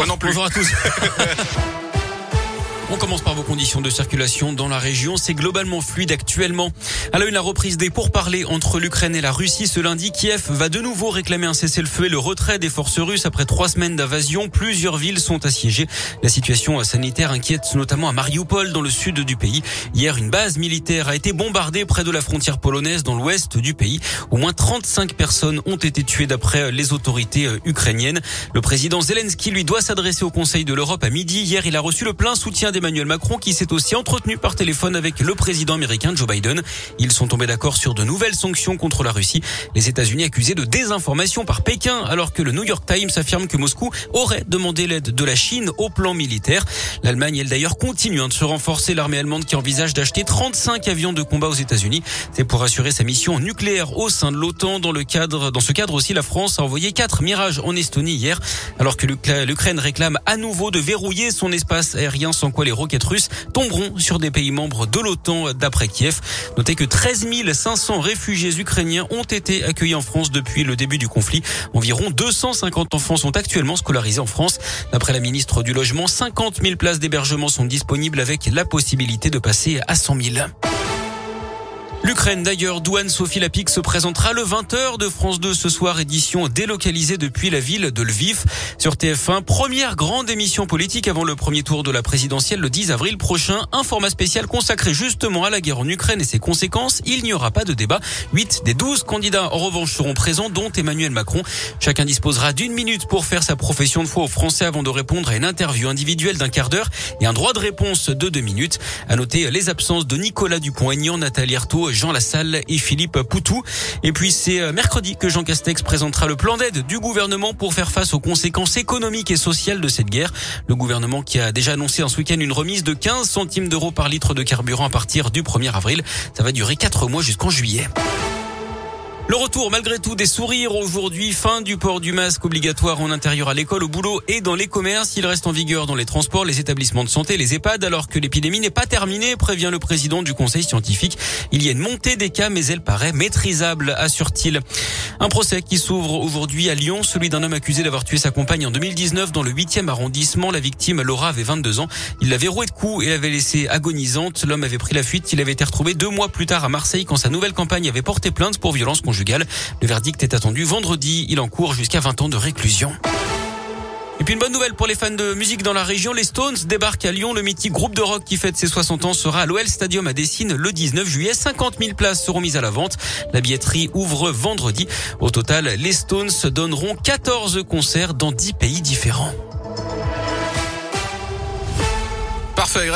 Moi non plus. Bonjour à tous. On commence par vos conditions de circulation dans la région. C'est globalement fluide actuellement. À la une, la reprise des pourparlers entre l'Ukraine et la Russie. Ce lundi, Kiev va de nouveau réclamer un cessez-le-feu et le retrait des forces russes après trois semaines d'invasion. Plusieurs villes sont assiégées. La situation sanitaire inquiète notamment à Mariupol, dans le sud du pays. Hier, une base militaire a été bombardée près de la frontière polonaise dans l'ouest du pays. Au moins 35 personnes ont été tuées d'après les autorités ukrainiennes. Le président Zelensky, lui, doit s'adresser au Conseil de l'Europe à midi. Hier, il a reçu le plein soutien des Emmanuel Macron qui s'est aussi entretenu par téléphone avec le président américain Joe Biden. Ils sont tombés d'accord sur de nouvelles sanctions contre la Russie. Les États-Unis accusés de désinformation par Pékin alors que le New York Times affirme que Moscou aurait demandé l'aide de la Chine au plan militaire. L'Allemagne, elle d'ailleurs, continue hein, de se renforcer. L'armée allemande qui envisage d'acheter 35 avions de combat aux États-Unis. C'est pour assurer sa mission nucléaire au sein de l'OTAN. Dans le cadre, dans ce cadre aussi, la France a envoyé quatre mirages en Estonie hier, alors que l'Ukraine réclame à nouveau de verrouiller son espace aérien sans quoi les roquettes russes tomberont sur des pays membres de l'OTAN d'après Kiev. Notez que 13 500 réfugiés ukrainiens ont été accueillis en France depuis le début du conflit. Environ 250 enfants sont actuellement scolarisés en France. D'après la ministre du Logement, 50 000 places d'hébergement sont disponibles avec la possibilité de passer à 100 000. L'Ukraine d'ailleurs, douane Sophie Lapix se présentera le 20h de France 2 ce soir, édition délocalisée depuis la ville de Lviv. Sur TF1, première grande émission politique avant le premier tour de la présidentielle le 10 avril prochain. Un format spécial consacré justement à la guerre en Ukraine et ses conséquences. Il n'y aura pas de débat. 8 des 12 candidats en revanche seront présents, dont Emmanuel Macron. Chacun disposera d'une minute pour faire sa profession de foi aux Français avant de répondre à une interview individuelle d'un quart d'heure et un droit de réponse de deux minutes. À noter les absences de Nicolas Dupont-Aignan, Nathalie Arthaud, Jean Lassalle et Philippe Poutou. Et puis c'est euh, mercredi que Jean Castex présentera le plan d'aide du gouvernement pour faire face aux conséquences économiques et sociales de cette guerre. Le gouvernement qui a déjà annoncé en ce week-end une remise de 15 centimes d'euros par litre de carburant à partir du 1er avril. Ça va durer 4 mois jusqu'en juillet. Le retour malgré tout des sourires aujourd'hui, fin du port du masque obligatoire en intérieur à l'école, au boulot et dans les commerces. Il reste en vigueur dans les transports, les établissements de santé, les EHPAD, alors que l'épidémie n'est pas terminée, prévient le président du conseil scientifique. Il y a une montée des cas, mais elle paraît maîtrisable, assure-t-il. Un procès qui s'ouvre aujourd'hui à Lyon, celui d'un homme accusé d'avoir tué sa compagne en 2019 dans le 8e arrondissement. La victime, Laura, avait 22 ans. Il l'avait roué de coups et l'avait laissée agonisante. L'homme avait pris la fuite. Il avait été retrouvé deux mois plus tard à Marseille quand sa nouvelle compagne avait porté plainte pour violence Le verdict est attendu vendredi. Il encourt jusqu'à 20 ans de réclusion. Et puis une bonne nouvelle pour les fans de musique dans la région, les Stones débarquent à Lyon. Le mythique groupe de rock qui fête ses 60 ans sera à l'OL Stadium à Dessine le 19 juillet. 50 000 places seront mises à la vente. La billetterie ouvre vendredi. Au total, les Stones donneront 14 concerts dans 10 pays différents. Parfait.